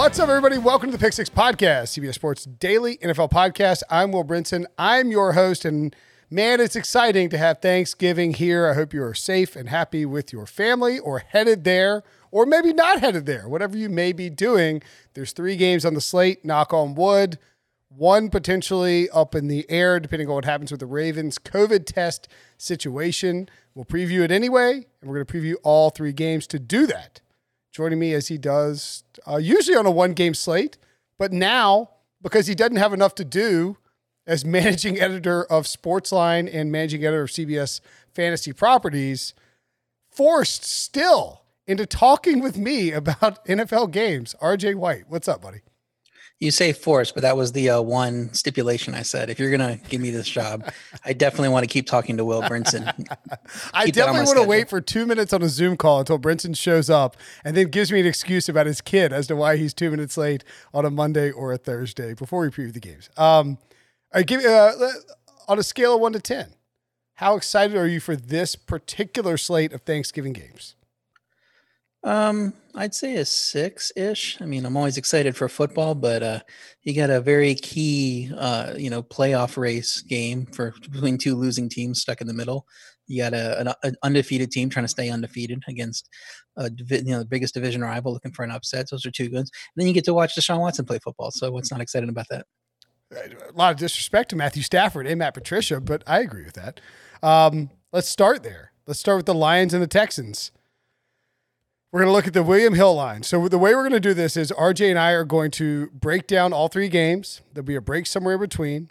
What's up, everybody? Welcome to the Pick Six Podcast, CBS Sports Daily NFL Podcast. I'm Will Brinson. I'm your host, and man, it's exciting to have Thanksgiving here. I hope you are safe and happy with your family or headed there, or maybe not headed there, whatever you may be doing. There's three games on the slate, knock on wood, one potentially up in the air, depending on what happens with the Ravens COVID test situation. We'll preview it anyway, and we're going to preview all three games. To do that, joining me as he does uh, usually on a one game slate, but now because he doesn't have enough to do as managing editor of Sportsline and managing editor of CBS Fantasy Properties, forced still into talking with me about NFL games. RJ White, what's up, buddy? You say force, but that was the uh, one stipulation I said. If you're gonna give me this job, I definitely want to keep talking to Will Brinson. I definitely want to wait for two minutes on a Zoom call until Brinson shows up, and then gives me an excuse about his kid as to why he's two minutes late on a Monday or a Thursday before we preview the games. Um, I give uh, on a scale of one to ten, how excited are you for this particular slate of Thanksgiving games? Um, I'd say a six ish. I mean, I'm always excited for football, but uh, you got a very key, uh, you know, playoff race game for between two losing teams stuck in the middle. You got a, an, an undefeated team trying to stay undefeated against a you know the biggest division rival looking for an upset. Those are two goods. And then you get to watch Deshaun Watson play football. So what's not exciting about that? A lot of disrespect to Matthew Stafford and Matt Patricia, but I agree with that. Um, let's start there. Let's start with the Lions and the Texans. We're going to look at the William Hill line. So the way we're going to do this is RJ and I are going to break down all three games. There'll be a break somewhere in between.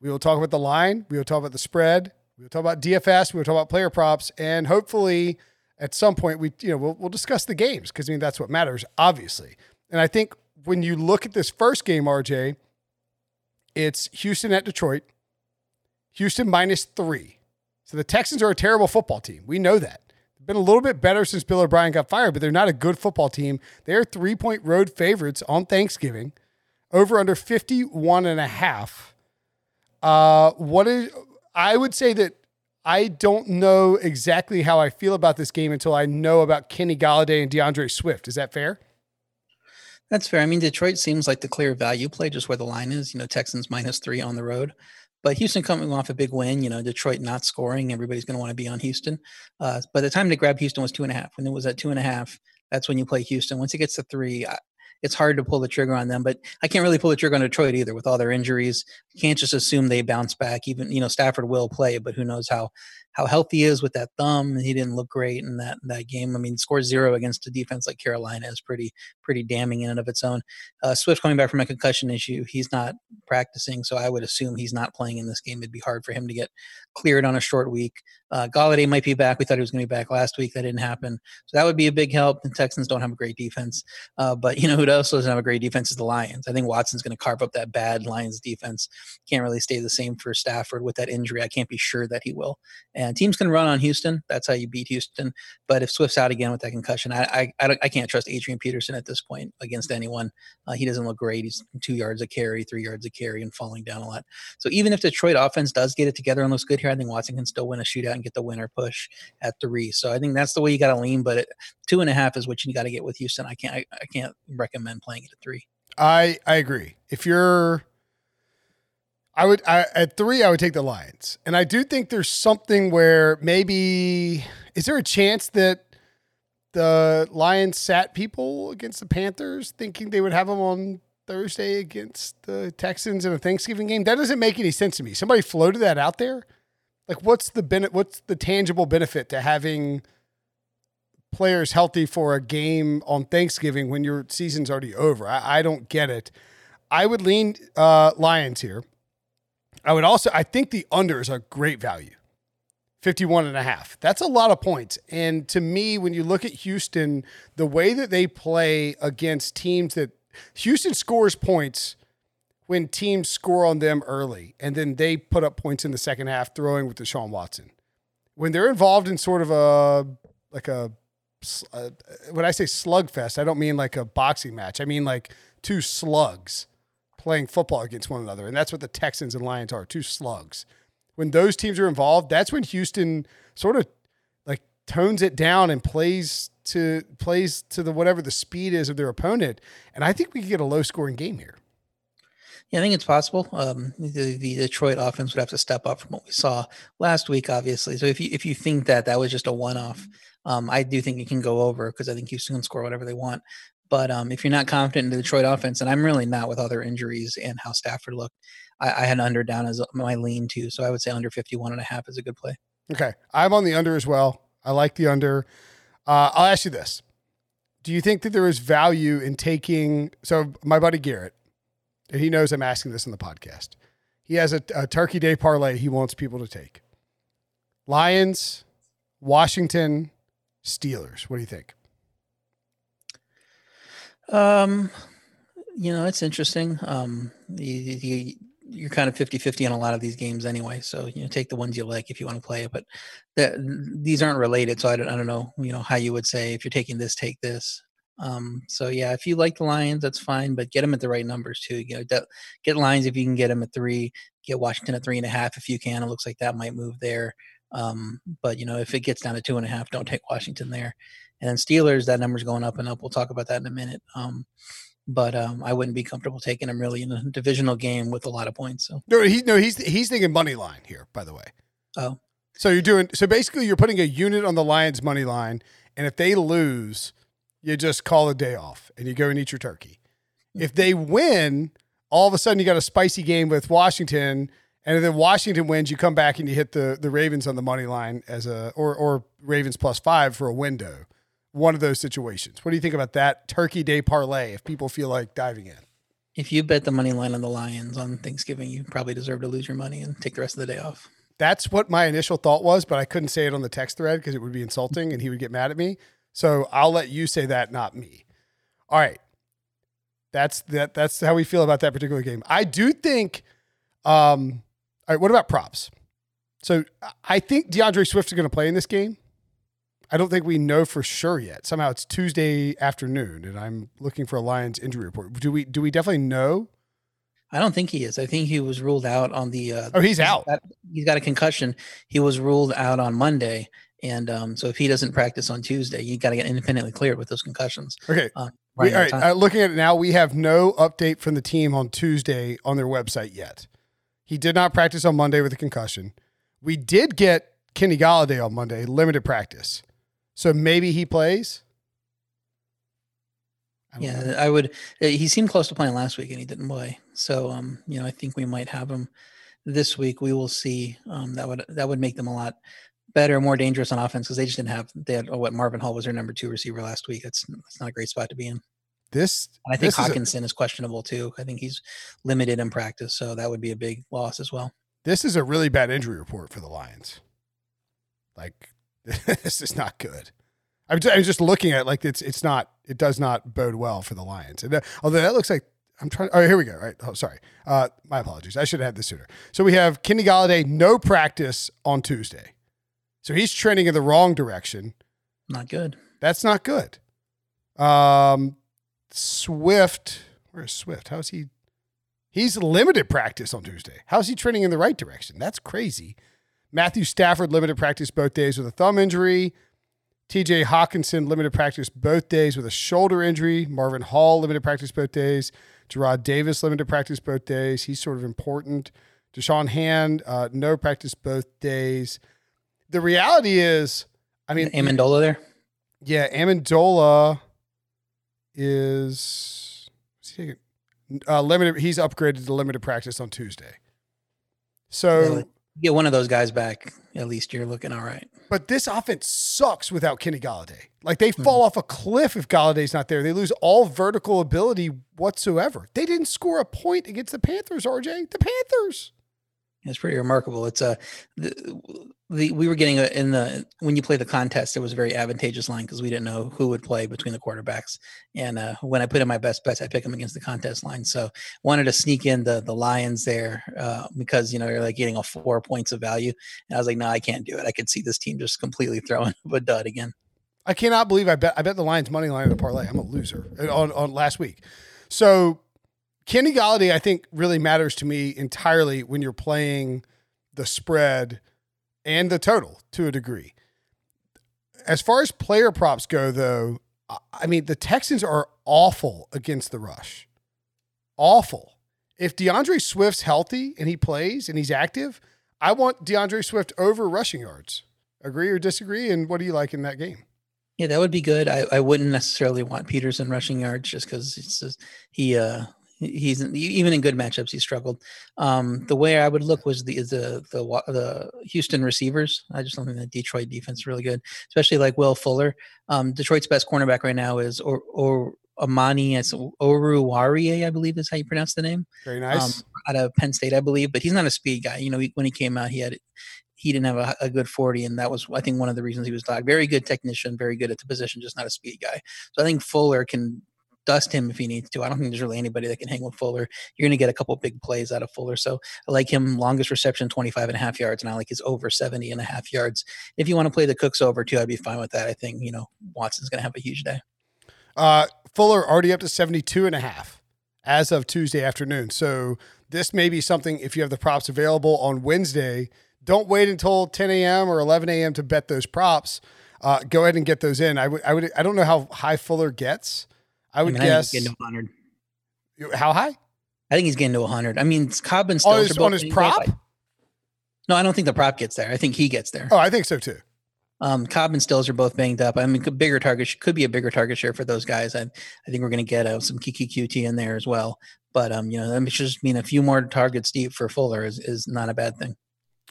We will talk about the line. We will talk about the spread. We will talk about DFS. We will talk about player props, and hopefully, at some point, we you know we'll, we'll discuss the games because I mean that's what matters, obviously. And I think when you look at this first game, RJ, it's Houston at Detroit. Houston minus three. So the Texans are a terrible football team. We know that been a little bit better since Bill O'Brien got fired, but they're not a good football team. They're three point road favorites on Thanksgiving, over under 51 and a half. Uh, what is, I would say that I don't know exactly how I feel about this game until I know about Kenny Golladay and DeAndre Swift. Is that fair? That's fair. I mean, Detroit seems like the clear value play, just where the line is. You know, Texans minus three on the road. But Houston coming off a big win, you know, Detroit not scoring, everybody's going to want to be on Houston. Uh, by the time to grab Houston was two and a half. When it was at two and a half, that's when you play Houston. Once it gets to three, I, it's hard to pull the trigger on them. But I can't really pull the trigger on Detroit either with all their injuries. Can't just assume they bounce back. Even you know Stafford will play, but who knows how how healthy he is with that thumb. He didn't look great in that that game. I mean, score zero against a defense like Carolina is pretty pretty damning in and of its own. Uh, Swift coming back from a concussion issue, he's not practicing, so I would assume he's not playing in this game. It'd be hard for him to get cleared on a short week. Uh, Golladay might be back. We thought he was going to be back last week. That didn't happen, so that would be a big help. The Texans don't have a great defense, uh, but you know who also doesn't have a great defense is the Lions. I think Watson's going to carve up that bad Lions defense. Can't really stay the same for Stafford with that injury. I can't be sure that he will. Teams can run on Houston. That's how you beat Houston. But if Swift's out again with that concussion, I I, I, can't trust Adrian Peterson at this point against anyone. Uh, he doesn't look great. He's two yards a carry, three yards a carry, and falling down a lot. So even if Detroit offense does get it together and looks good here, I think Watson can still win a shootout and get the winner push at three. So I think that's the way you got to lean. But two and a half is what you got to get with Houston. I can't I, I can't recommend playing it at three. I I agree. If you're I would I, at three. I would take the Lions, and I do think there's something where maybe is there a chance that the Lions sat people against the Panthers, thinking they would have them on Thursday against the Texans in a Thanksgiving game? That doesn't make any sense to me. Somebody floated that out there. Like, what's the benefit? What's the tangible benefit to having players healthy for a game on Thanksgiving when your season's already over? I, I don't get it. I would lean uh, Lions here. I would also, I think the under is a great value. 51 and a half. That's a lot of points. And to me, when you look at Houston, the way that they play against teams that Houston scores points when teams score on them early and then they put up points in the second half throwing with Deshaun Watson. When they're involved in sort of a like a, a when I say slugfest, I don't mean like a boxing match. I mean like two slugs playing football against one another. And that's what the Texans and Lions are, two slugs when those teams are involved, that's when Houston sort of like tones it down and plays to plays to the whatever the speed is of their opponent. And I think we could get a low scoring game here. Yeah, I think it's possible. Um, the, the, Detroit offense would have to step up from what we saw last week, obviously. So if you if you think that that was just a one off, um, I do think it can go over because I think Houston can score whatever they want. But um, if you're not confident in the Detroit offense, and I'm really not with other injuries and how Stafford looked, I, I had under down as my lean too. So I would say under 51 and a half is a good play. Okay. I'm on the under as well. I like the under. Uh, I'll ask you this. Do you think that there is value in taking? So my buddy Garrett, and he knows I'm asking this in the podcast. He has a, a Turkey Day parlay he wants people to take. Lions, Washington, Steelers. What do you think? Um, you know, it's interesting. Um, you, you, you're kind of 50 50 on a lot of these games anyway. So, you know, take the ones you like if you want to play it. But the, these aren't related. So I don't, I don't know, you know, how you would say if you're taking this, take this. Um, so yeah, if you like the Lions, that's fine, but get them at the right numbers too. You know, get Lions if you can get them at three, get Washington at three and a half if you can. It looks like that might move there. Um, but you know, if it gets down to two and a half, don't take Washington there. And then Steelers, that number's going up and up. We'll talk about that in a minute. Um, but um, I wouldn't be comfortable taking him really in a divisional game with a lot of points. So no, he's no, he's he's thinking money line here. By the way. Oh. So you're doing so basically you're putting a unit on the Lions money line, and if they lose, you just call a day off and you go and eat your turkey. If they win, all of a sudden you got a spicy game with Washington, and then Washington wins, you come back and you hit the the Ravens on the money line as a or or Ravens plus five for a window one of those situations. What do you think about that Turkey Day parlay if people feel like diving in? If you bet the money line on the Lions on Thanksgiving, you probably deserve to lose your money and take the rest of the day off. That's what my initial thought was, but I couldn't say it on the text thread because it would be insulting and he would get mad at me. So I'll let you say that, not me. All right. That's that that's how we feel about that particular game. I do think um all right, what about props? So I think DeAndre Swift is going to play in this game. I don't think we know for sure yet. Somehow it's Tuesday afternoon, and I'm looking for a Lions injury report. Do we do we definitely know? I don't think he is. I think he was ruled out on the. Uh, oh, he's, he's out. Got, he's got a concussion. He was ruled out on Monday, and um, so if he doesn't practice on Tuesday, you got to get independently cleared with those concussions. Okay. Uh, we, all right. Uh, looking at it now, we have no update from the team on Tuesday on their website yet. He did not practice on Monday with a concussion. We did get Kenny Golladay on Monday, limited practice. So maybe he plays. I yeah, know. I would. Uh, he seemed close to playing last week, and he didn't play. So, um, you know, I think we might have him this week. We will see. Um, that would that would make them a lot better, more dangerous on offense because they just didn't have. They had oh, what Marvin Hall was their number two receiver last week. That's that's not a great spot to be in. This, and I think Hockenson is, a, is questionable too. I think he's limited in practice, so that would be a big loss as well. This is a really bad injury report for the Lions. Like this is not good. I'm just, I'm just looking at it like it's it's not it does not bode well for the Lions. And, uh, although that looks like I'm trying. Oh, here we go. Right. Oh, sorry. Uh, my apologies. I should have had this sooner. So we have Kenny Golladay no practice on Tuesday, so he's trending in the wrong direction. Not good. That's not good. Um, Swift. Where's Swift? How's he? He's limited practice on Tuesday. How's he trending in the right direction? That's crazy. Matthew Stafford limited practice both days with a thumb injury. TJ Hockenson limited practice both days with a shoulder injury. Marvin Hall limited practice both days. Jarrad Davis limited practice both days. He's sort of important. Da'Shawn Hand, uh, no practice both days. The reality is, I mean, Amendola there. Yeah, Amendola is uh, limited. He's upgraded to limited practice on Tuesday. So get one of those guys back, at least you're looking all right. But this offense sucks without Kenny Golladay. Like they mm-hmm. fall off a cliff if Golladay's not there. They lose all vertical ability whatsoever. They didn't score a point against the Panthers, RJ. The Panthers. It's pretty remarkable. It's a uh, the, the we were getting a, in the when you play the contest, it was a very advantageous line because we didn't know who would play between the quarterbacks. And uh, when I put in my best bets, I pick them against the contest line. So wanted to sneak in the the Lions there uh, because you know you're like getting a four points of value. And I was like, no, I can't do it. I could see this team just completely throwing a dud again. I cannot believe I bet I bet the Lions money line in a parlay. I'm a loser uh, on, on last week. So Kenny Golladay, I think, really matters to me entirely when you're playing the spread and the total to a degree. As far as player props go, though, I mean, the Texans are awful against the rush. Awful. If DeAndre Swift's healthy and he plays and he's active, I want DeAndre Swift over rushing yards. Agree or disagree? And what do you like in that game? Yeah, that would be good. I, I wouldn't necessarily want Peterson rushing yards just because he uh he's even in good matchups he struggled. Um, the way I would look was the the the the Houston receivers. I just don't think the Detroit defense is really good, especially like Will Fuller. Um, Detroit's best cornerback right now is or or Amani as Oruwariye, I believe is how you pronounce the name. Very nice. Um, out of Penn State, I believe, but he's not a speed guy. You know, he, when he came out, he had he didn't have a, a, good 40 and that was i think one of the reasons he was dogged very good technician very good at the position just not a speed guy so i think fuller can dust him if he needs to. I don't think there's really anybody that can hang with Fuller. You're going to get a couple big plays out of Fuller. So I like him longest reception, 25 and a half yards, and I like his over 70 and a half yards. If you want to play the Cooks over too, I'd be fine with that. I think, you know, Watson's going to have a huge day. Uh, Fuller already up to 72 and a half as of Tuesday afternoon. So this may be something if you have the props available on Wednesday. Don't wait until 10 a.m. or 11 a.m. to bet those props. Uh, go ahead and get those in. I would, I would, I don't know how high Fuller gets. I would I mean, guess getting to 100. How high? I think he's getting to 100. I mean, Cobb and Stills on his, on his prop. no, I don't think the prop gets there. I think he gets there. Oh, I think so too. Um, Cobb and Stills are both banged up. I mean, bigger target could be a bigger target share for those guys. I, I think we're going to get uh, some Keke Coutee in there as well. But um, you know, that just mean a few more targets deep for Fuller is is not a bad thing.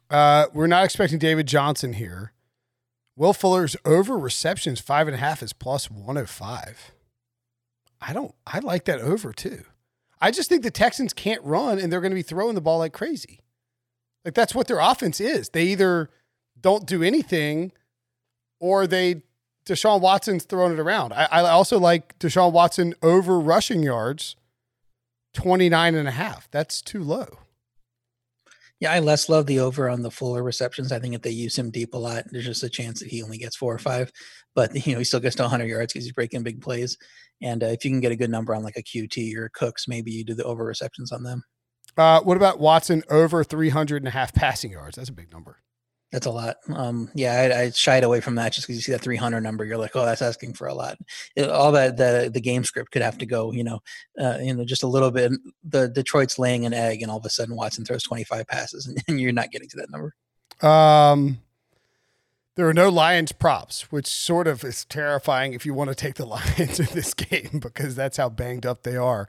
Uh, we're not expecting David Johnson here. Will Fuller's over receptions five and a half is plus one hundred oh five. I don't. I like that over too. I just think the Texans can't run, and they're going to be throwing the ball like crazy. Like that's what their offense is. They either don't do anything, or they Deshaun Watson's throwing it around. I, I also like Deshaun Watson over rushing yards, 29 and a half. That's too low. Yeah, I less love the over on the fuller receptions. I think if they use him deep a lot, there's just a chance that he only gets four or five. But you know, he still gets to 100 yards because he's breaking big plays. And uh, if you can get a good number on like a Coutee or Cooks, maybe you do the over receptions on them. Uh, what about Watson over 300 and a half passing yards? That's a big number. That's a lot. Um, yeah, I, I, shied away from that just because you see that 300 number, you're like, oh, that's asking for a lot. It, all that the the game script could have to go, you know, uh, you know, just a little bit. The Detroit's laying an egg, and all of a sudden Watson throws 25 passes, and, and you're not getting to that number. Um, there are no Lions props, which sort of is terrifying if you want to take the Lions in this game because that's how banged up they are.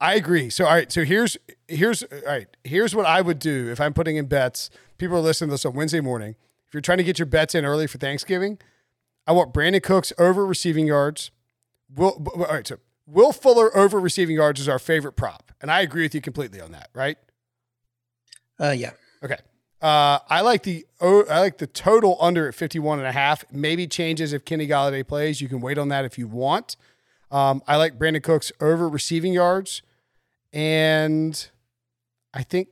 I agree. So all right, so here's here's all right, here's what I would do if I'm putting in bets. People are listening to this on Wednesday morning. If you're trying to get your bets in early for Thanksgiving, I want Brandin Cooks over receiving yards. Will all right, so Will Fuller over receiving yards is our favorite prop. And I agree with you completely on that, right? Uh yeah. Okay. Uh, I like the I like the total under at 51 and a half. Maybe changes if Kenny Golladay plays. You can wait on that if you want. Um, I like Brandin Cooks over receiving yards. And I think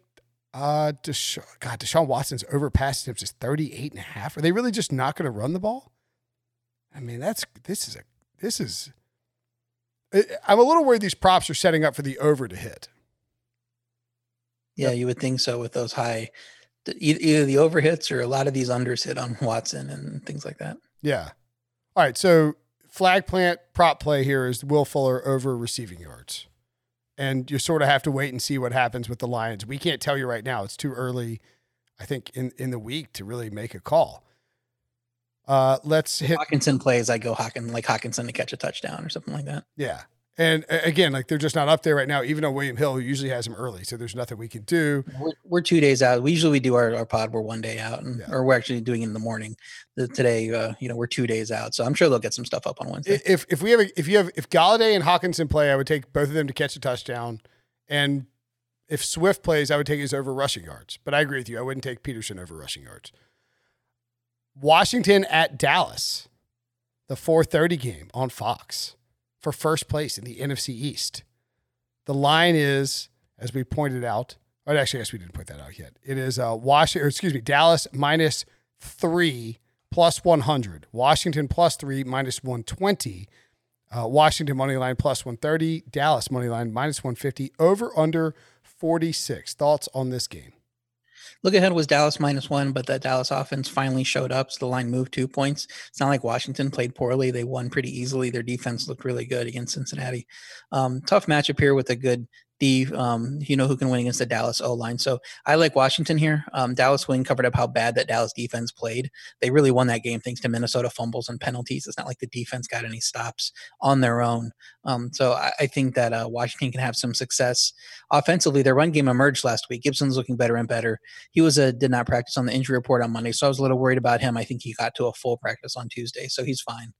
uh Desha- God, Deshaun Watson's over pass attempts is 38 and a half. Are they really just not going to run the ball? I mean, that's this is a this is I'm a little worried these props are setting up for the over to hit. Yeah, you would think so with those high either the overhits or a lot of these unders hit on Watson and things like that. Yeah. All right. So flag plant prop play here is Will Fuller over receiving yards. And you sort of have to wait and see what happens with the Lions. We can't tell you right now. It's too early, I think, in, in the week to really make a call. Uh, let's hit Hockenson plays. I go Hawkins like Hockenson to catch a touchdown or something like that. Yeah. And again, like they're just not up there right now, even though William Hill usually has them early. So there's nothing we can do. We're, we're two days out. We usually we do our, our pod. We're one day out, and, yeah. or we're actually doing it in the morning. The, today, uh, you know, we're two days out. So I'm sure they'll get some stuff up on Wednesday. If if we have a, if you have if Golladay and Hockenson play, I would take both of them to catch a touchdown, and if Swift plays, I would take his over rushing yards. But I agree with you. I wouldn't take Peterson over rushing yards. Washington at Dallas, the 4:30 game on Fox for first place in the NFC East. The line is, as we pointed out, or actually, I guess we didn't point that out yet. It is uh, Washington, excuse me, Dallas minus three plus 100. Washington plus three minus 120. Uh, Washington money line plus 130. Dallas money line minus 150. Over under 46. Thoughts on this game? Look ahead was Dallas minus one, but that Dallas offense finally showed up. So the line moved two points. It's not like Washington played poorly. They won pretty easily. Their defense looked really good against Cincinnati. Um, tough matchup here with a good the um, you know who can win against the Dallas O line. So I like Washington here. Um, Dallas win covered up how bad that Dallas defense played. They really won that game thanks to Minnesota fumbles and penalties. It's not like the defense got any stops on their own. Um, so I, I, think that uh, Washington can have some success offensively. Their run game emerged last week. Gibson's looking better and better. He was a did not practice on the injury report on Monday, so I was a little worried about him. I think he got to a full practice on Tuesday, so he's fine.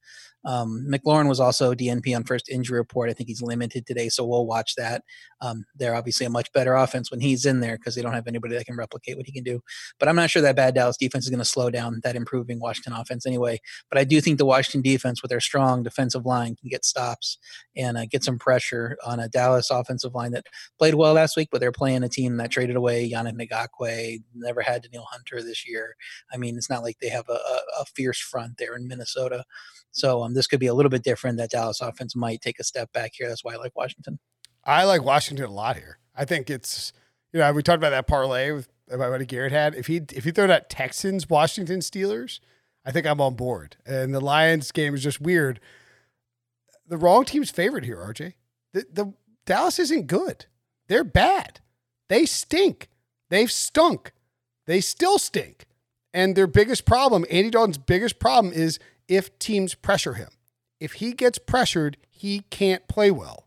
Um, McLaurin was also DNP on first injury report. I think he's limited today, so we'll watch that. Um, they're obviously a much better offense when he's in there because they don't have anybody that can replicate what he can do. But I'm not sure that bad Dallas defense is going to slow down that improving Washington offense anyway. But I do think the Washington defense, with their strong defensive line, can get stops and uh, get some pressure on a Dallas offensive line that played well last week, but they're playing a team that traded away Yannick Ngakoue, never had Danielle Hunter this year. I mean, it's not like they have a, a, a fierce front there in Minnesota. So um, this could be a little bit different. That Dallas offense might take a step back here. That's why I like Washington. I like Washington a lot here. I think it's you know we talked about that parlay with about what Garrett had. If he if you throw that Texans Washington Steelers, I think I'm on board. And the Lions game is just weird. The wrong team's favorite here, RJ. The, the Dallas isn't good. They're bad. They stink. They've stunk. They still stink. And their biggest problem, Andy Dalton's biggest problem is if teams pressure him. If he gets pressured, he can't play well.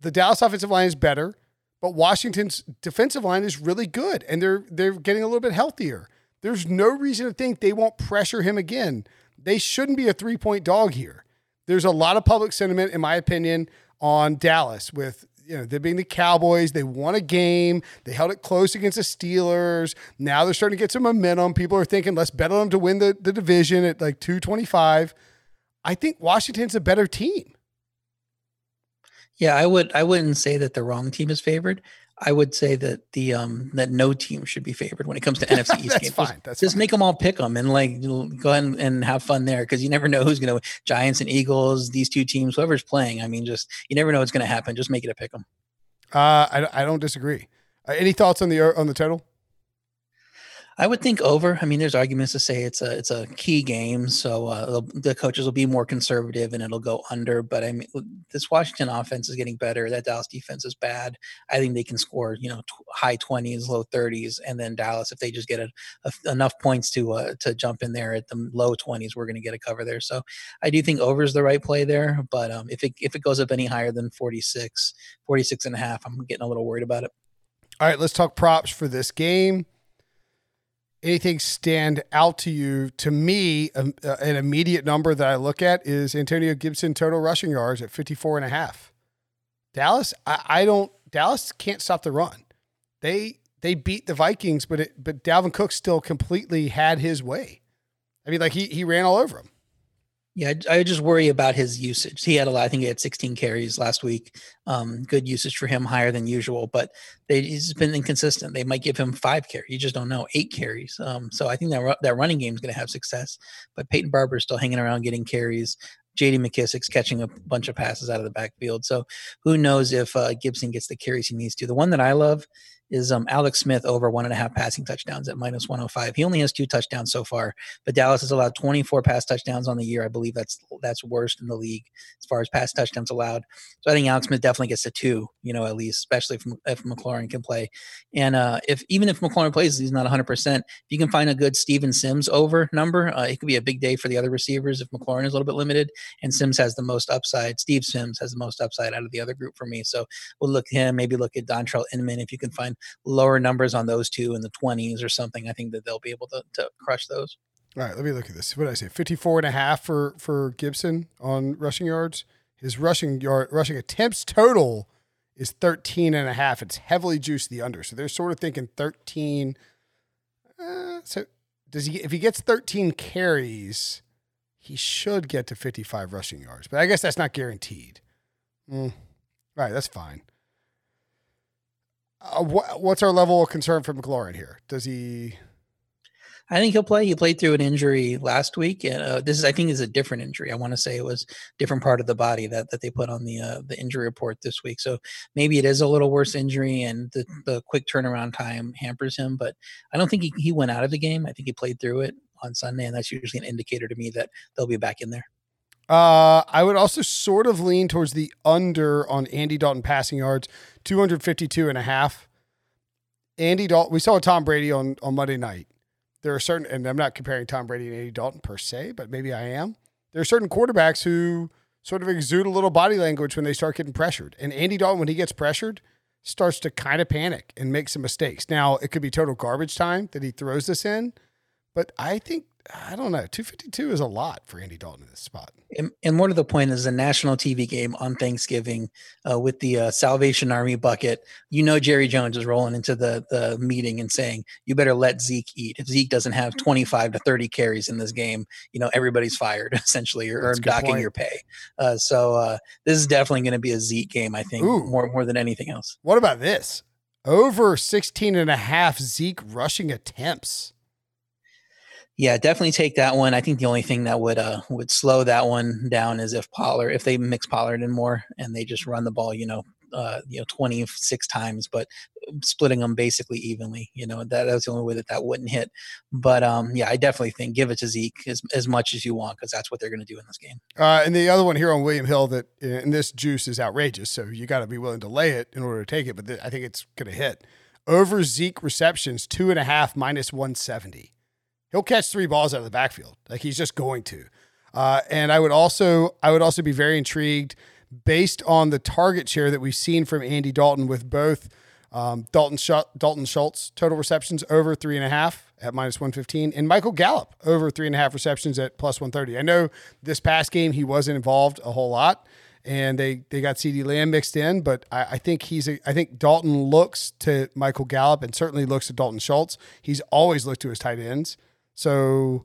The Dallas offensive line is better, but Washington's defensive line is really good and they're they're getting a little bit healthier. There's no reason to think they won't pressure him again. They shouldn't be a three-point dog here. There's a lot of public sentiment in my opinion on Dallas with you know, they're being the Cowboys. They won a game. They held it close against the Steelers. Now they're starting to get some momentum. People are thinking, let's bet on them to win the, the division at like 225. I think Washington's a better team. Yeah, I would I wouldn't say that the wrong team is favored. I would say that the um that no team should be favored when it comes to NFC East games. Fine. That's just fine. make them all pick them and like go ahead and, and have fun there because you never know who's going to Giants and Eagles, these two teams, whoever's playing. I mean, just you never know what's going to happen. Just make it a pick them. Uh, I I don't disagree. Uh, any thoughts on the on the total? I would think over. I mean, there's arguments to say it's a it's a key game, so uh, the coaches will be more conservative and it'll go under. But I mean, this Washington offense is getting better. That Dallas defense is bad. I think they can score, you know, t- high twenties, low thirties, and then Dallas, if they just get a, a, enough points to uh, to jump in there at the low twenties, we're going to get a cover there. So I do think over is the right play there. But um, if it if it goes up any higher than 46, 46 and a half, I'm getting a little worried about it. All right, let's talk props for this game anything stand out to you? To me, um, uh, an immediate number that I look at is Antonio Gibson total rushing yards at 54 and a half. Dallas, I, I don't Dallas can't stop the run. They they beat the Vikings, but it, but Dalvin Cook still completely had his way. I mean, like he he ran all over them. Yeah, I just worry about his usage. He had a lot. I think he had 16 carries last week. Um, good usage for him, higher than usual. But they, he's been inconsistent. They might give him five carries. You just don't know. Eight carries. Um, so I think that that running game is going to have success. But Peyton Barber is still hanging around getting carries. J.D. McKissick's catching a bunch of passes out of the backfield. So who knows if uh, Gibson gets the carries he needs to. The one that I love is um, Alex Smith over one and a half passing touchdowns at minus 105. He only has two touchdowns so far, but Dallas has allowed 24 pass touchdowns on the year. I believe that's that's worst in the league as far as pass touchdowns allowed. So I think Alex Smith definitely gets to two, you know, at least, especially if, if McLaurin can play. And uh, if even if McLaurin plays, he's not 100%. If you can find a good Steven Sims over number, uh, it could be a big day for the other receivers if McLaurin is a little bit limited. And Sims has the most upside. Steve Sims has the most upside out of the other group for me. So we'll look at him, maybe look at Dontrelle Inman if you can find lower numbers on those two in the 20s or something, I think that they'll be able to, to crush those. All right, let me look at this. What did I say? 54 and a half for, for Gibson on rushing yards. His rushing yard rushing attempts total is 13 and a half. It's heavily juiced the under. So they're sort of thinking 13. Uh, so does he, if he gets 13 carries, he should get to 55 rushing yards, but I guess that's not guaranteed. Mm. All right, that's fine. Uh, wh- what's our level of concern for McLaurin here? Does he? I think he'll play. He played through an injury last week, and uh, this is, I think, is a different injury. I want to say it was different part of the body that, that they put on the uh, the injury report this week. So maybe it is a little worse injury, and the, the quick turnaround time hampers him. But I don't think he, he went out of the game. I think he played through it on Sunday, and that's usually an indicator to me that they'll be back in there. Uh, I would also sort of lean towards the under on Andy Dalton passing yards, 252 and a half. Andy Dalton, we saw Tom Brady on, on Monday night. There are certain, and I'm not comparing Tom Brady and Andy Dalton per se, but maybe I am. There are certain quarterbacks who sort of exude a little body language when they start getting pressured. And Andy Dalton, when he gets pressured, starts to kind of panic and make some mistakes. Now, it could be total garbage time that he throws this in, but I think I don't know. 252 is a lot for Andy Dalton in this spot. And, and more to the point is a national TV game on Thanksgiving uh, with the uh, Salvation Army bucket. You know, Jerry Jones is rolling into the, the meeting and saying, you better let Zeke eat. If Zeke doesn't have 25 to 30 carries in this game, you know, everybody's fired essentially or, or docking point. your pay. Uh, so uh, this is definitely going to be a Zeke game, I think, Ooh. more, more than anything else. What about this? Over 16 and a half Zeke rushing attempts. Yeah, definitely take that one. I think the only thing that would uh would slow that one down is if Pollard, if they mix Pollard in more and they just run the ball, you know, uh, you know, 26 times, but splitting them basically evenly, you know, that, that's the only way that that wouldn't hit. But um, yeah, I definitely think give it to Zeke as, as much as you want because that's what they're going to do in this game. Uh, and the other one here on William Hill that, and this juice is outrageous. So you got to be willing to lay it in order to take it. But th- I think it's going to hit over Zeke receptions, two and a half minus 170 he'll catch three balls out of the backfield. Like he's just going to. Uh, and I would also I would also be very intrigued based on the target share that we've seen from Andy Dalton with both um, Dalton Sch- Dalton Schultz total receptions over three and a half at minus one fifteen, and Michael Gallup over three and a half receptions at plus one thirty. I know this past game he wasn't involved a whole lot, and they they got CeeDee Lamb mixed in, but I, I, think he's a, I think Dalton looks to Michael Gallup and certainly looks to Dalton Schultz. He's always looked to his tight ends. So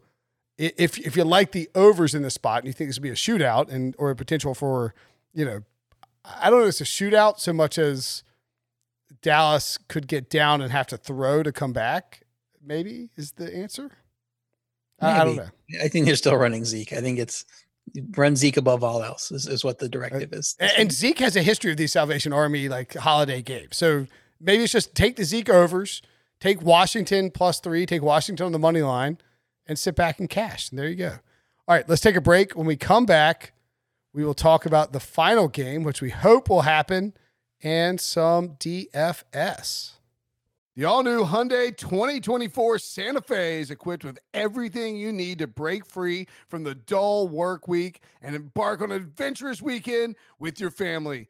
if if you like the overs in the spot and you think this would be a shootout and or a potential for, you know, I don't know if it's a shootout so much as Dallas could get down and have to throw to come back. Maybe is the answer. I, I, don't know. I think they're still running Zeke. I think it's run Zeke above all else is, is what the uh, directive is. And, and Zeke has a history of these Salvation Army like holiday games. So maybe it's just take the Zeke overs Take Washington plus three, take Washington on the money line, and sit back and cash. And there you go. All right, let's take a break. When we come back, we will talk about the final game, which we hope will happen, and some DFS. The all new Hyundai 2024 Santa Fe is equipped with everything you need to break free from the dull work week and embark on an adventurous weekend with your family.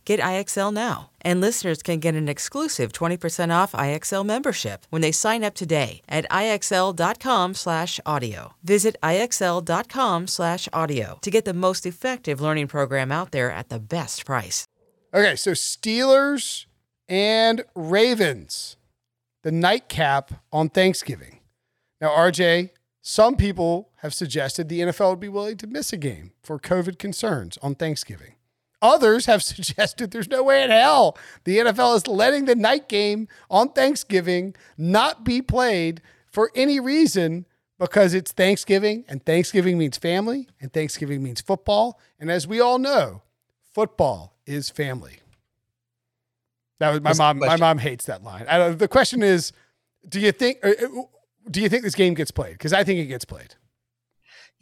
Get IXL now. And listeners can get an exclusive 20% off IXL membership when they sign up today at IXL.com/audio. Visit IXL.com/audio to get the most effective learning program out there at the best price. Okay, so Steelers and Ravens, the nightcap on Thanksgiving. Now, RJ, some people have suggested the NFL would be willing to miss a game for COVID concerns on Thanksgiving. Others have suggested there's no way in hell the NFL is letting the night game on Thanksgiving not be played for any reason because it's Thanksgiving and Thanksgiving means family and Thanksgiving means football. And as we all know, football is family. That was my That's mom. My mom hates that line. I don't, the question is, do you think? uh, uh, Do you think this game gets played? Because I think it gets played.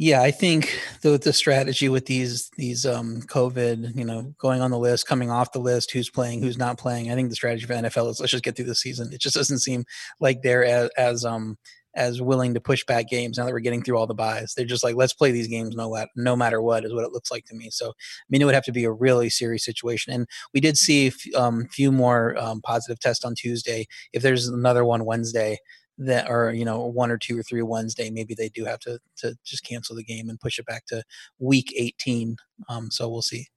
Yeah, I think the the strategy with these these um COVID, you know, going on the list, coming off the list, who's playing, who's not playing. I think the strategy for NFL is let's just get through the season. It just doesn't seem like they're as, as um as willing to push back games now that we're getting through all the buys. They're just like let's play these games no no matter what is what it looks like to me. So I mean, it would have to be a really serious situation. And we did see a f- um, few more um, positive tests on Tuesday. If there's another one Wednesday, that are you know one or two or three Wednesday, maybe they do have to to just cancel the game and push it back to week 18. Um, so we'll see.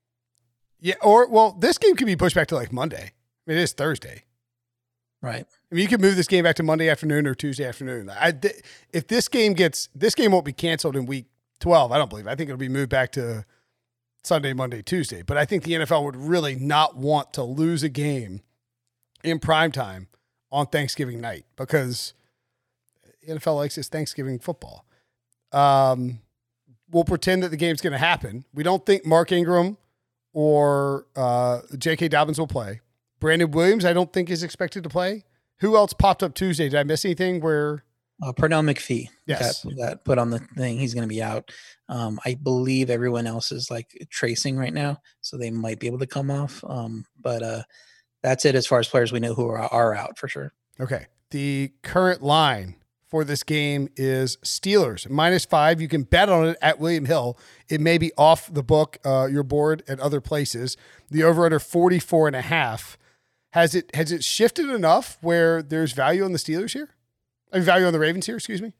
Yeah. Or well, this game could be pushed back to like Monday. I mean, it is Thursday. Right. I mean, you could move this game back to Monday afternoon or Tuesday afternoon. I, if this game gets this game won't be canceled in week twelve. I don't believe. I think it'll be moved back to Sunday, Monday, Tuesday. But I think the NFL would really not want to lose a game in prime time on Thanksgiving night because NFL likes its Thanksgiving football. Um, we'll pretend that the game's going to happen. We don't think Mark Ingram or uh, J.K. Dobbins will play. Brandon Williams, I don't think is expected to play. Who else popped up Tuesday? Did I miss anything? Where Uh, Pernell McPhee, Yes. that, that put on the thing, he's going to be out. Um, I believe everyone else is like tracing right now, so they might be able to come off. Um, but uh, that's it as far as players we know who are, are out for sure. Okay. The current line for this game is Steelers minus five. You can bet on it at William Hill. It may be off the book, uh, your board at other places. The over under 44 and a half. Has it has it shifted enough where there's value on the Steelers here? I mean, value on the Ravens here, excuse me.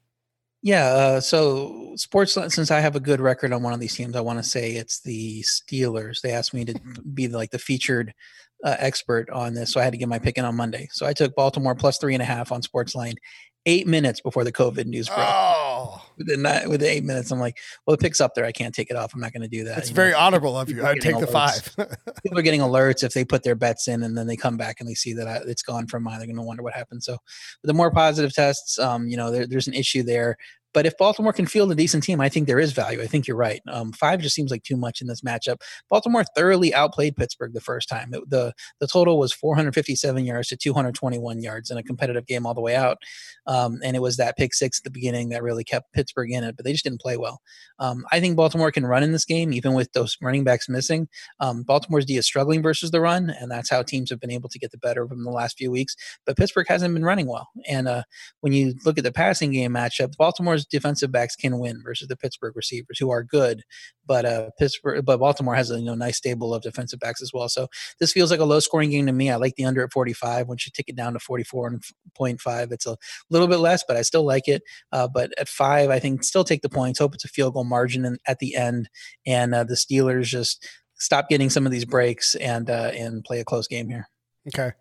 Yeah. Uh, so sports, since I have a good record on one of these teams, I want to say it's the Steelers. They asked me to be like the featured uh, expert on this, so I had to get my pick in on Monday. So I took Baltimore plus three and a half on Sportsline, eight minutes before the COVID news broke. Oh, Within that, within eight minutes, I'm like, well, the pick's up there. I can't take it off. I'm not going to do that. It's very know? honorable of you. I'd take getting the five. people are getting alerts if they put their bets in and then they come back and they see that I, it's gone from mine. They're going to wonder what happened. So the more positive tests, um, you know, there, there's an issue there. But if Baltimore can field a decent team, I think there is value. I think you're right. Um, five just seems like too much in this matchup. Baltimore thoroughly outplayed Pittsburgh the first time. It- the The total was 457 yards to 221 yards in a competitive game all the way out. Um, and it was that pick six at the beginning that really kept Pittsburgh in it, but they just didn't play well. Um, I think Baltimore can run in this game, even with those running backs missing. Um, Baltimore's D is struggling versus the run, and that's how teams have been able to get the better of them the last few weeks. But Pittsburgh hasn't been running well. And uh, when you look at the passing game matchup, Baltimore's defensive backs can win versus the Pittsburgh receivers, who are good. But uh, Pittsburgh, but Baltimore has a you know nice stable of defensive backs as well. So this feels like a low scoring game to me. I like the under at 45. Once you take it down to 44.5, it's a little bit less, but I still like it. Uh, but at five, I think still take the points. Hope it's a field goal margin in, at the end, and uh, the Steelers just stop getting some of these breaks and uh, and play a close game here. Okay.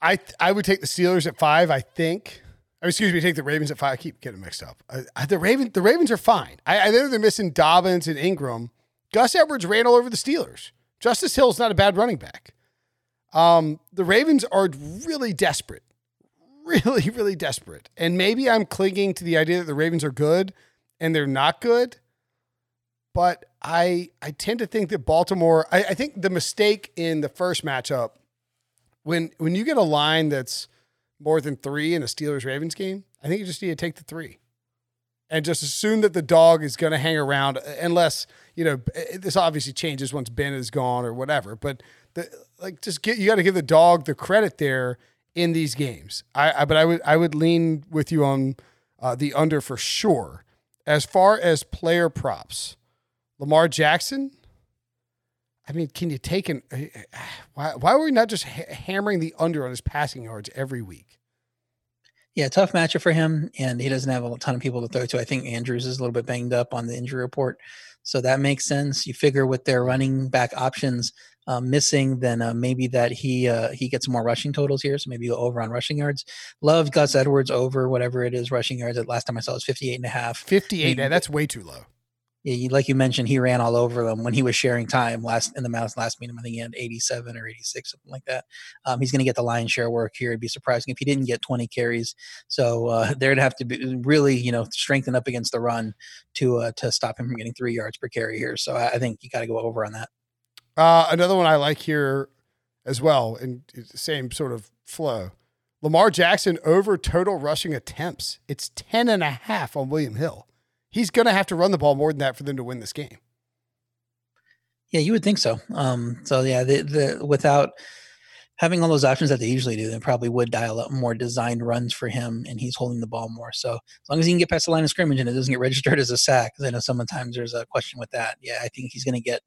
I I would take the Steelers at five. I think. Or excuse me, take the Ravens at five. I keep getting mixed up. I, I, the Raven, the Ravens are fine. I, I know they're missing Dobbins and Ingram. Gus Edwards ran all over the Steelers. Justice Hill's not a bad running back. Um, the Ravens are really desperate, really, really desperate. And maybe I'm clinging to the idea that the Ravens are good and they're not good. But I I tend to think that Baltimore. I, I think the mistake in the first matchup when when you get a line that's more than three in a Steelers Ravens game, I think you just need to take the three. and just assume that the dog is going to hang around unless you know this obviously changes once Ben is gone or whatever. But the, like, just get you got to give the dog the credit there in these games. I, I but I would I would lean with you on uh, the under for sure. As far as player props, Lamar Jackson. I mean, can you take an? Why why are we not just ha- hammering the under on his passing yards every week? Yeah, tough matchup for him, and he doesn't have a ton of people to throw to. I think Andrews is a little bit banged up on the injury report, so that makes sense. You figure with their running back options uh, missing, then uh, maybe that he uh, he gets more rushing totals here. So maybe go over on rushing yards. Love Gus Edwards over whatever it is rushing yards. At last time I saw it was 58 and a half. 58, maybe, that's way too low like you mentioned, he ran all over them when he was sharing time last in the Mouse last meeting. I think he had 87 or 86, something like that. Um, he's going to get the lion's share work here. It'd be surprising if he didn't get 20 carries. So uh, there'd have to be really, you know, strengthen up against the run to uh, to stop him from getting three yards per carry here. So I, I think you got to go over on that. Uh, another one I like here as well, and same sort of flow. Lamar Jackson over total rushing attempts. It's 10 and a half on William Hill he's going to have to run the ball more than that for them to win this game. Yeah, you would think so. Um, so yeah, the, the without having all those options that they usually do, they probably would dial up more designed runs for him, and he's holding the ball more. So as long as he can get past the line of scrimmage and it doesn't get registered as a sack, because I know sometimes there's a question with that. Yeah, I think he's going to get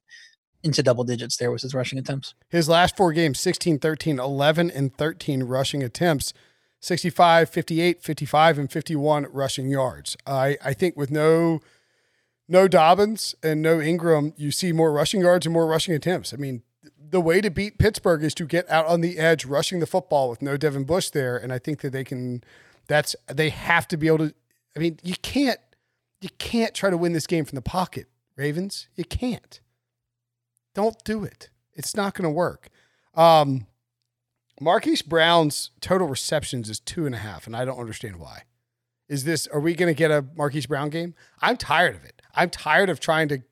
into double digits there with his rushing attempts. His last four games 16, 13, 11, and 13 rushing attempts. 65, 58, 55, and 51 rushing yards. I, I think with no no Dobbins and no Ingram, you see more rushing yards and more rushing attempts. I mean, the way to beat Pittsburgh is to get out on the edge, rushing the football with no Devin Bush there. And I think that they can that's they have to be able to I mean, you can't you can't try to win this game from the pocket, Ravens. You can't. Don't do it. It's not gonna work. Um, Marquise Brown's total receptions is two and a half, and I don't understand why. Is this, are we going to get a Marquise Brown game? I'm tired of it. I'm tired of trying to,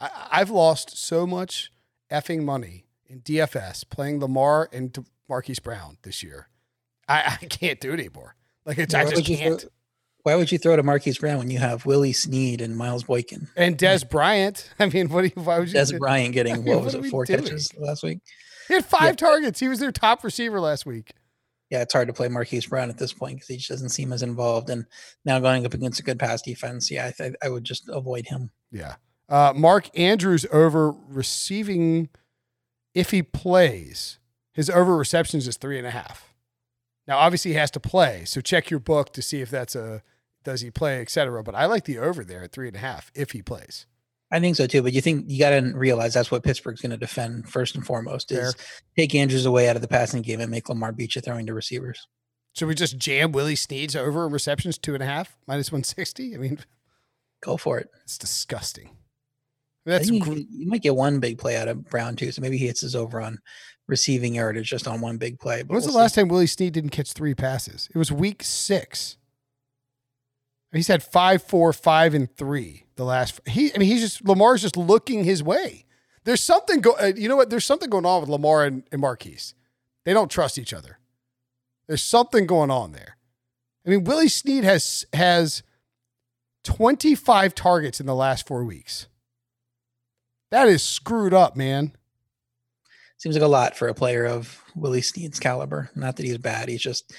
I, I've lost so much effing money in DFS playing Lamar and Marquise Brown this year. I, I can't do it anymore. Like it's, I just can't. Throw, why would you throw to Marquise Brown when you have Willie Snead and Miles Boykin and Dez Bryant? I mean, what do you? Why would you? Dez Bryant getting I mean, what, what was it? Four doing? catches last week. He had five yeah. targets. He was their top receiver last week. Yeah, it's hard to play Marquise Brown at this point because he just doesn't seem as involved. And now going up against a good pass defense, yeah, I, th- I would just avoid him. Yeah. Uh, Mark Andrews over receiving if he plays. His over receptions is three and a half. Now, obviously, he has to play, so check your book to see if that's a does he play, etc. But I like the over there at three and a half if he plays. I think so too, but you think you got to realize that's what Pittsburgh's going to defend first and foremost is Fair. take Andrews away out of the passing game and make Lamar beat you throwing to receivers. Should we just jam Willie Snead's over receptions two and a half minus one sixty? I mean, go for it. It's disgusting. That's gr- you, you, might get one big play out of Brown too, so maybe he hits his over on receiving yardage just on one big play. But When's we'll the last time Willie Snead didn't catch three passes? It was week six. He's had five, four, five, and three the last. He, I mean, he's just Lamar's just looking his way. There's something go. Uh, you know what? There's something going on with Lamar and, and Marquise. They don't trust each other. There's something going on there. I mean, Willie Snead has has 25 targets in the last four weeks. That is screwed up, man. Seems like a lot for a player of Willie Snead's caliber. Not that he's bad. He's just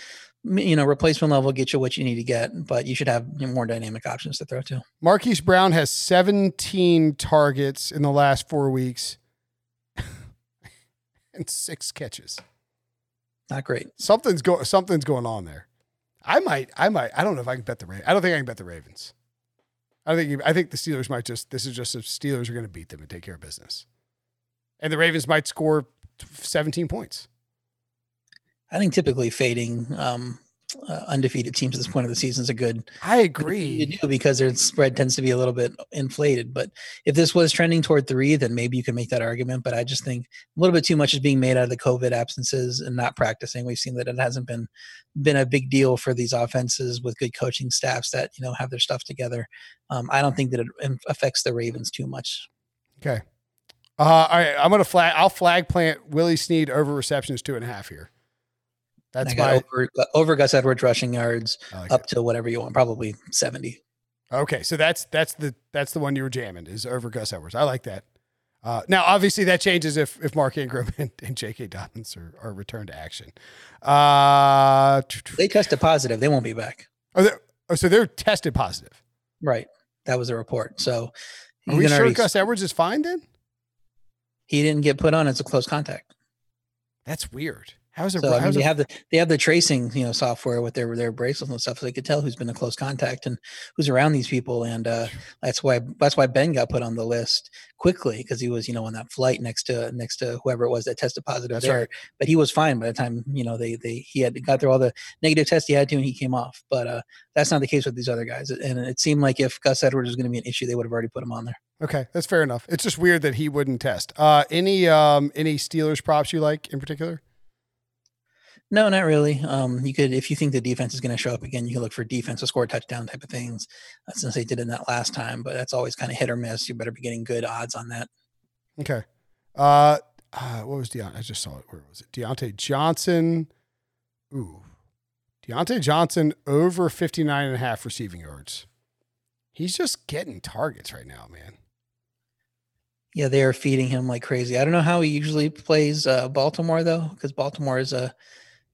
you know, replacement level get you what you need to get, but you should have more dynamic options to throw to. Marquise Brown has 17 targets in the last four weeks and six catches. Not great. Something's go something's going on there. I might, I might, I don't know if I can bet the Ravens. I don't think I can bet the Ravens. I think I think the Steelers might just this is just the Steelers are going to beat them and take care of business, and the Ravens might score 17 points. I think typically fading um, uh, undefeated teams at this point of the season is a good. I agree. You do because their spread tends to be a little bit inflated. But if this was trending toward three, then maybe you can make that argument. But I just think a little bit too much is being made out of the COVID absences and not practicing. We've seen that it hasn't been been a big deal for these offenses with good coaching staffs that you know have their stuff together. Um, I don't think that it affects the Ravens too much. Okay. Uh, all right, I'm gonna flag. I'll flag plant Willie Snead over receptions two and a half here. That's my over, over Gus Edwards rushing yards like up it. to whatever you want, probably 70. Okay, so that's that's the that's the one you were jamming is over Gus Edwards. I like that. Uh, now, obviously, that changes if if Mark Ingram and, and J.K. Dobbins are, are returned to action. Uh, they tested positive. They won't be back. They, oh, so they're tested positive. Right. That was a report. So, are we sure already, Gus Edwards is fine then? He didn't get put on as a close contact. That's weird. How's it? So I mean, they have the they have the tracing you know software with their their bracelets and stuff, so they could tell who's been in close contact and who's around these people, and uh, that's why that's why Ben got put on the list quickly because he was you know on that flight next to next to whoever it was that tested positive that's there. Right. But he was fine by the time you know they they he had got through all the negative tests he had to and he came off. But uh, that's not the case with these other guys, and it seemed like if Gus Edwards was going to be an issue, they would have already put him on there. Okay, that's fair enough. It's just weird that he wouldn't test. Uh, any um any Steelers props you like in particular? No, not really. Um, you could, if you think the defense is going to show up again, you can look for defense to score a touchdown type of things. Uh, since they did in that last time, but that's always kind of hit or miss. You better be getting good odds on that. Okay. Uh, uh what was Diontae? I just saw it. Where was it? Diontae Johnson. Ooh, Diontae Johnson over 59 and a half receiving yards. He's just getting targets right now, man. Yeah, they are feeding him like crazy. I don't know how he usually plays uh, Baltimore though, because Baltimore is a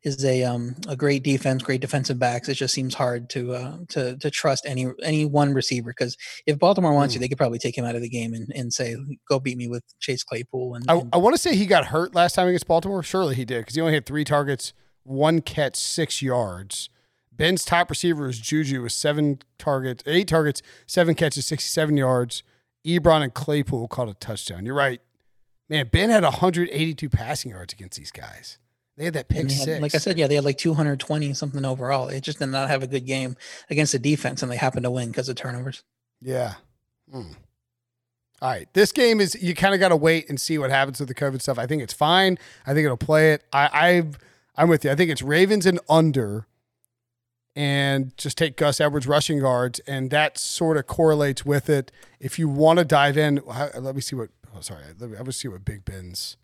is a um, a great defense, great defensive backs. It just seems hard to uh, to to trust any any one receiver because if Baltimore wants mm. you, they could probably take him out of the game and, and say, "Go beat me with Chase Claypool." And, I, and I want to say he got hurt last time against Baltimore. Surely he did because he only had three targets, one catch, six yards. Ben's top receiver is Juju with seven targets, eight targets, seven catches, sixty-seven yards. Ebron and Claypool caught a touchdown. You're right, man. Ben had 182 passing yards against these guys. They had that pick had, six. Like I said, yeah, they had like 220 something overall. It just did not have a good game against the defense, and they happened to win because of turnovers. Yeah. Hmm. All right. This game is you kind of got to wait and see what happens with the COVID stuff. I think it's fine. I think it'll play it. I, I've I'm with you. I think it's Ravens and under, and just take Gus Edwards rushing yards, and that sort of correlates with it. If you want to dive in, let me see what. Oh, sorry. Let me, let me see what Big Ben's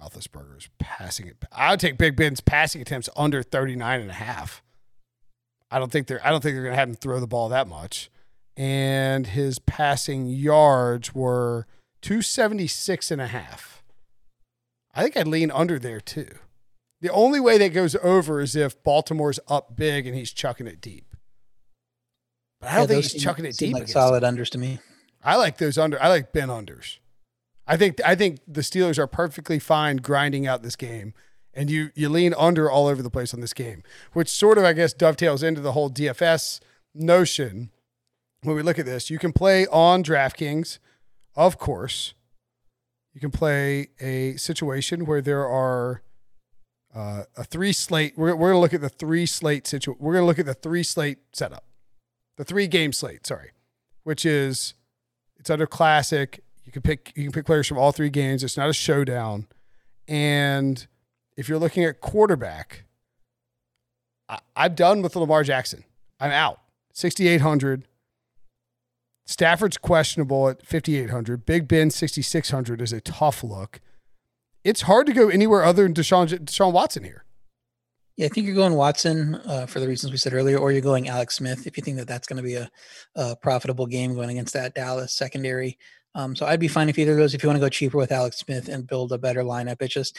Roethlisberger's passing it. I would take Big Ben's passing attempts under 39 and a half. I don't think they're I don't think they're going to have him throw the ball that much. And his passing yards were 276 and a half. I think I'd lean under there too. The only way that goes over is if Baltimore's up big and he's chucking it deep. But I don't yeah, think he's seem, chucking it deep. Like solid unders to me. I like those under. I like Ben unders. I think I think the Steelers are perfectly fine grinding out this game, and you you lean under all over the place on this game, which sort of I guess dovetails into the whole DFS notion. When we look at this, you can play on DraftKings, of course. You can play a situation where there are uh, a three slate. We're, we're going to look at the three slate situation. We're going to look at the three slate setup, the three game slate. Sorry, which is it's under classic can pick you can pick players from all three games. It's not a showdown. And if you're looking at quarterback, I, I'm done with Lamar Jackson. I'm out. 6,800. Stafford's questionable at 5,800. Big Ben 6,600 is a tough look. It's hard to go anywhere other than Deshaun, Deshaun Watson here. Yeah, I think you're going Watson uh, for the reasons we said earlier, or you're going Alex Smith if you think that that's going to be a, a, profitable game going against that Dallas secondary. Um, so I'd be fine if either of those. If you want to go cheaper with Alex Smith and build a better lineup, it's just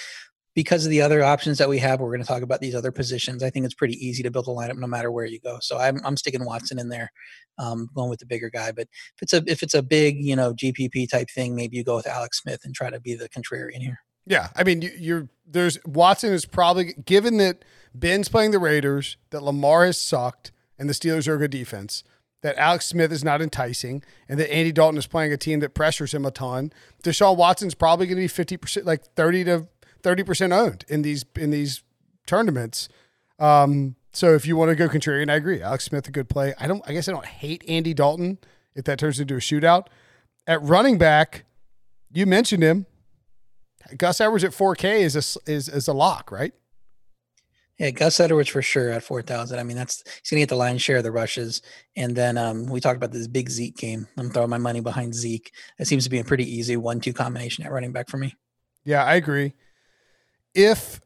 because of the other options that we have. We're going to talk about these other positions. I think it's pretty easy to build a lineup no matter where you go. So I'm I'm sticking Watson in there, um, going with the bigger guy. But if it's a if it's a big you know GPP type thing, maybe you go with Alex Smith and try to be the contrarian here. Yeah, I mean you're there's Watson is probably given that Ben's playing the Raiders, that Lamar has sucked, and the Steelers are a good defense that Alex Smith is not enticing and that Andy Dalton is playing a team that pressures him a ton. Deshaun Watson's probably going to be 50%, like 30 to 30% owned in these, in these tournaments. Um, so if you want to go contrarian, I agree. Alex Smith, a good play. I don't, I guess I don't hate Andy Dalton if that turns into a shootout. At running back, you mentioned him. Gus Edwards at 4K is a, is, is a lock, right? Yeah, Gus Edwards for sure at four thousand. I mean, that's he's gonna get the lion's share of the rushes. And then um, we talked about this big Zeke game. I'm throwing my money behind Zeke. It seems to be a pretty easy one-two combination at running back for me. Yeah, I agree. If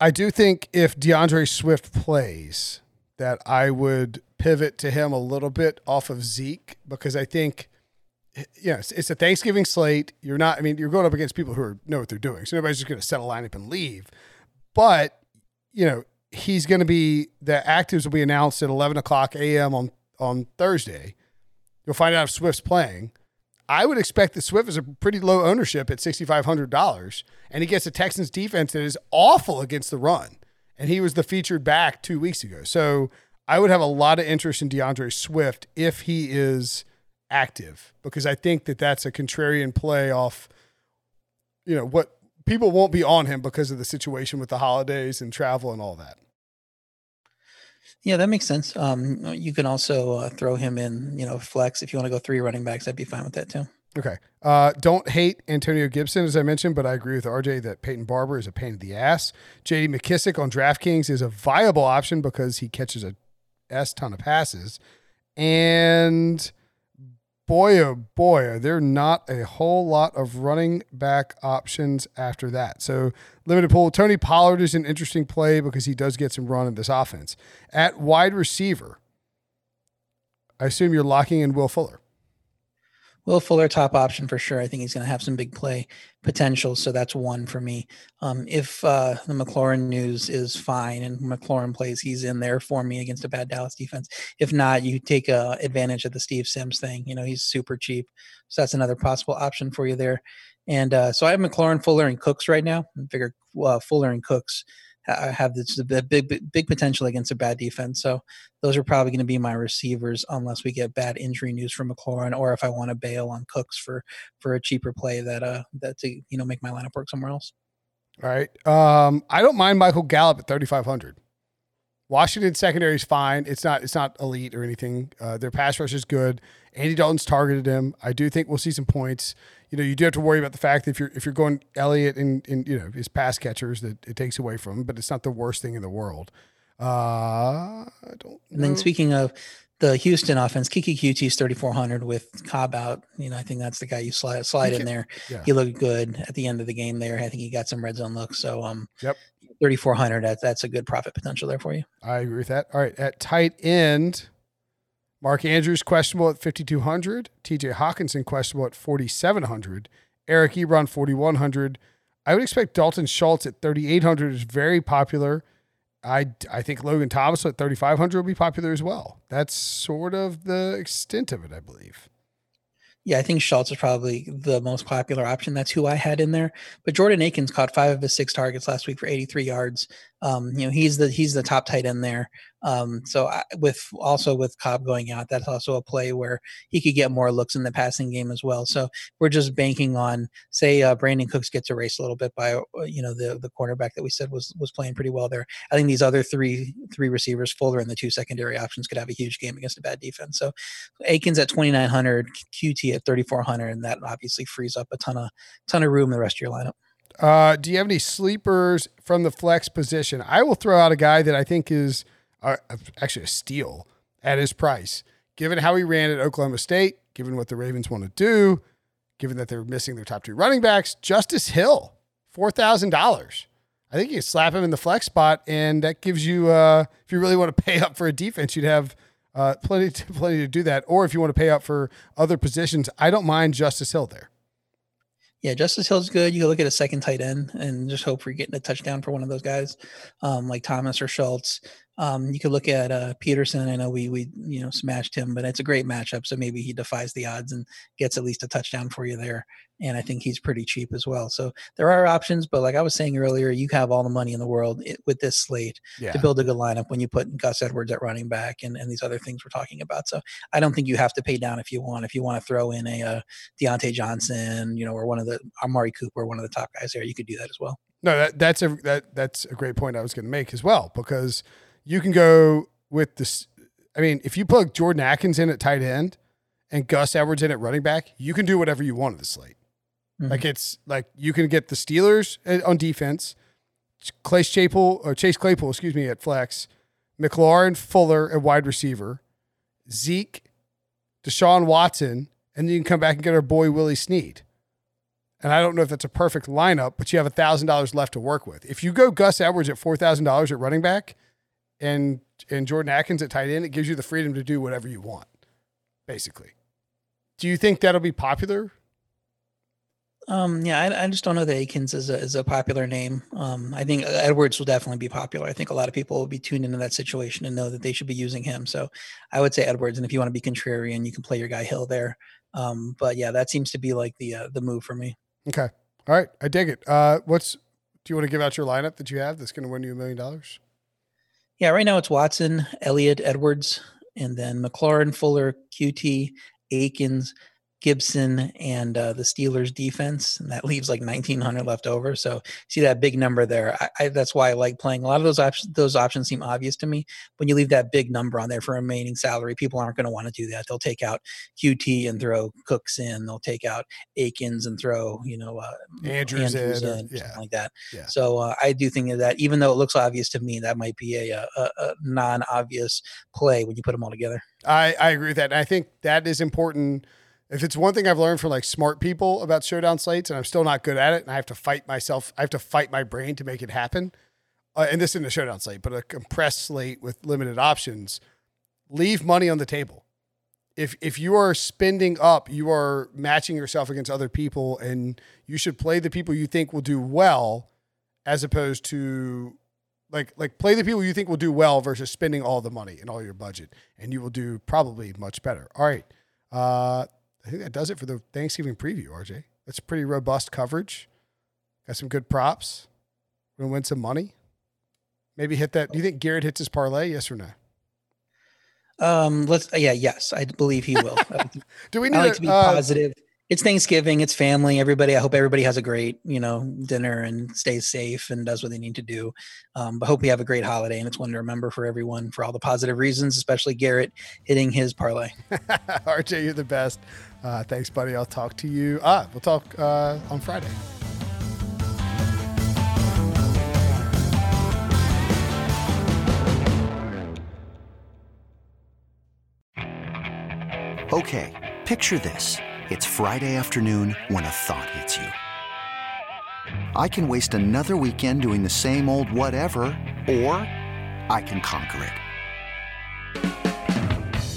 I do think if DeAndre Swift plays, that I would pivot to him a little bit off of Zeke because I think you know, it's, it's, a Thanksgiving slate. You're not, I mean, you're going up against people who are, know what they're doing. So nobody's just going to set a lineup and leave. But, you know, he's going to be, the actives will be announced at 11 o'clock a.m. on, on Thursday. You'll find out if Swift's playing. I would expect that Swift is a pretty low ownership at $6,500. And he gets a Texans defense that is awful against the run. And he was the featured back two weeks ago. So I would have a lot of interest in DeAndre Swift if he is active because I think that that's a contrarian play off, you know, what people won't be on him because of the situation with the holidays and travel and all that. Yeah, that makes sense. Um, you can also uh, throw him in, you know, flex if you want to go three running backs. I'd be fine with that too. Okay. Uh, don't hate Antonio Gibson, as I mentioned, but I agree with RJ that Peyton Barber is a pain in the ass. JD McKissic on DraftKings is a viable option because he catches a S ton of passes. And boy, oh boy, are there not a whole lot of running back options after that. So, limited pool. Tony Pollard is an interesting play because he does get some run in this offense. At wide receiver, I assume you're locking in Will Fuller. Will Fuller, top option for sure. I think he's going to have some big play potential. So that's one for me. Um, if uh, the McLaurin news is fine and McLaurin plays, he's in there for me against a bad Dallas defense. If not, you take uh, advantage of the Steve Sims thing. You know, he's super cheap. So that's another possible option for you there. And uh, so I have McLaurin, Fuller, and Cooks right now. I figure uh, Fuller and Cooks have this big, big, big potential against a bad defense. So those are probably going to be my receivers unless we get bad injury news from McLaurin, or if I want to bail on Cooks for for a cheaper play that uh that to you know make my lineup work somewhere else. All right. Um, I don't mind Michael Gallup at thirty five hundred. Washington secondary is fine. It's not it's not elite or anything. Uh, their pass rush is good. Andy Dalton's targeted him. I do think we'll see some points. You know, you do have to worry about the fact that if you're if you're going Elliott and, and you know his pass catchers that it takes away from him, but it's not the worst thing in the world. Uh, I don't. And then speaking of the Houston offense, Kiki Coutee is 3,400 with Cobb out. You know, I think that's the guy you slide slide in there. Yeah. He looked good at the end of the game there. I think he got some red zone looks. So, um, yep, 3,400. That, that's a good profit potential there for you. I agree with that. All right. At tight end, Mark Andrews questionable at 5,200. TJ Hockenson questionable at 4,700. Eric Ebron, 4,100. I would expect Dalton Schultz at 3,800 is very popular. I, I think Logan Thomas at 3,500 will be popular as well. That's sort of the extent of it, I believe. Yeah, I think Schultz is probably the most popular option. That's who I had in there. But Jordan Akins caught five of his six targets last week for 83 yards. Um, you know, he's the he's the top tight end there. Um, so I, with also with Cobb going out, that's also a play where he could get more looks in the passing game as well. So we're just banking on, say, uh, Brandin Cooks gets erased a little bit by uh, you know the the cornerback that we said was was playing pretty well there. I think these other three three receivers, Fuller and the two secondary options, could have a huge game against a bad defense. So Akins at 2900, Coutee at 3400, and that obviously frees up a ton of ton of room in the rest of your lineup. Uh, do you have any sleepers from the flex position? I will throw out a guy that I think is uh, actually a steal at his price, given how he ran at Oklahoma State, given what the Ravens want to do, given that they're missing their top two running backs. Justice Hill, four thousand dollars. I think you slap him in the flex spot, and that gives you, uh, if you really want to pay up for a defense, you'd have uh, plenty, to, plenty to do that. Or if you want to pay up for other positions, I don't mind Justice Hill there. Yeah, Justice Hill's good. You can look at a second tight end and just hope for getting a touchdown for one of those guys, um, like Thomas or Schultz. Um, you could look at uh, Peterson. I know we we you know smashed him, but it's a great matchup. So maybe he defies the odds and gets at least a touchdown for you there. And I think he's pretty cheap as well. So there are options, but like I was saying earlier, you have all the money in the world with this slate yeah. to build a good lineup when you put Gus Edwards at running back and, and these other things we're talking about. So I don't think you have to pay down if you want. If you want to throw in a uh, Diontae Johnson, you know, or one of the Amari Cooper, one of the top guys there, you could do that as well. No, that, that's a that that's a great point I was going to make as well because you can go with this. I mean, if you plug Jordan Atkins in at tight end and Gus Edwards in at running back, you can do whatever you want at the slate. Mm-hmm. Like it's like you can get the Steelers on defense, Clay Chapel or Chase Claypool, excuse me, at flex, McLaurin Fuller at wide receiver, Zeke, Deshaun Watson, and then you can come back and get our boy Willie Snead. And I don't know if that's a perfect lineup, but you have a thousand dollars left to work with. If you go Gus Edwards at four thousand dollars at running back, and and Jordan Atkins at tight end, it gives you the freedom to do whatever you want, basically. Do you think that'll be popular? Um, yeah, I, I, just don't know that Akins is a, is a popular name. Um, I think Edwards will definitely be popular. I think a lot of people will be tuned into that situation and know that they should be using him. So I would say Edwards. And if you want to be contrarian, you can play your guy Hill there. Um, but yeah, that seems to be like the uh, the move for me. Okay. All right. I dig it. Uh, what's do you want to give out your lineup that you have that's going to win you a million dollars? Yeah, right now it's Watson, Elliott, Edwards, and then McLaurin, Fuller, Coutee, Akins, Gibson and uh, the Steelers defense, and that leaves like 1900 left over. So see that big number there. I, I, that's why I like playing. A lot of those options, those options seem obvious to me. When you leave that big number on there for remaining salary, people aren't going to want to do that. They'll take out Coutee and throw Cooks in. They'll take out Akins and throw you know uh, Andrews, Andrews in, in yeah. something like that. Yeah. So uh, I do think that even though it looks obvious to me, that might be a, a, a non-obvious play when you put them all together. I, I agree with that. And I think that is important if it's one thing I've learned from like smart people about showdown slates, and I'm still not good at it, and I have to fight myself, I have to fight my brain to make it happen. Uh, and this isn't a showdown slate, but a compressed slate with limited options. Leave money on the table. If if you are spending up, you are matching yourself against other people, and you should play the people you think will do well, as opposed to like like play the people you think will do well versus spending all the money and all your budget, and you will do probably much better. All right. Uh, I think that does it for the Thanksgiving preview, RJ. That's pretty robust coverage. Got some good props. We're gonna win some money. Maybe hit that. Do you think Garrett hits his parlay? Yes or no? Um, let's. Yeah, yes, I believe he will. Do we need I like to be uh, positive? it's Thanksgiving, it's family, everybody. I hope everybody has a great, you know, dinner and stays safe and does what they need to do. Um, but hope we have a great holiday and it's one to remember for everyone for all the positive reasons, especially Garrett hitting his parlay. RJ, you're the best. Uh, thanks, buddy. I'll talk to you. Ah, we'll talk uh, on Friday. Okay, picture this. It's Friday afternoon when a thought hits you. I can waste another weekend doing the same old whatever, or I can conquer it.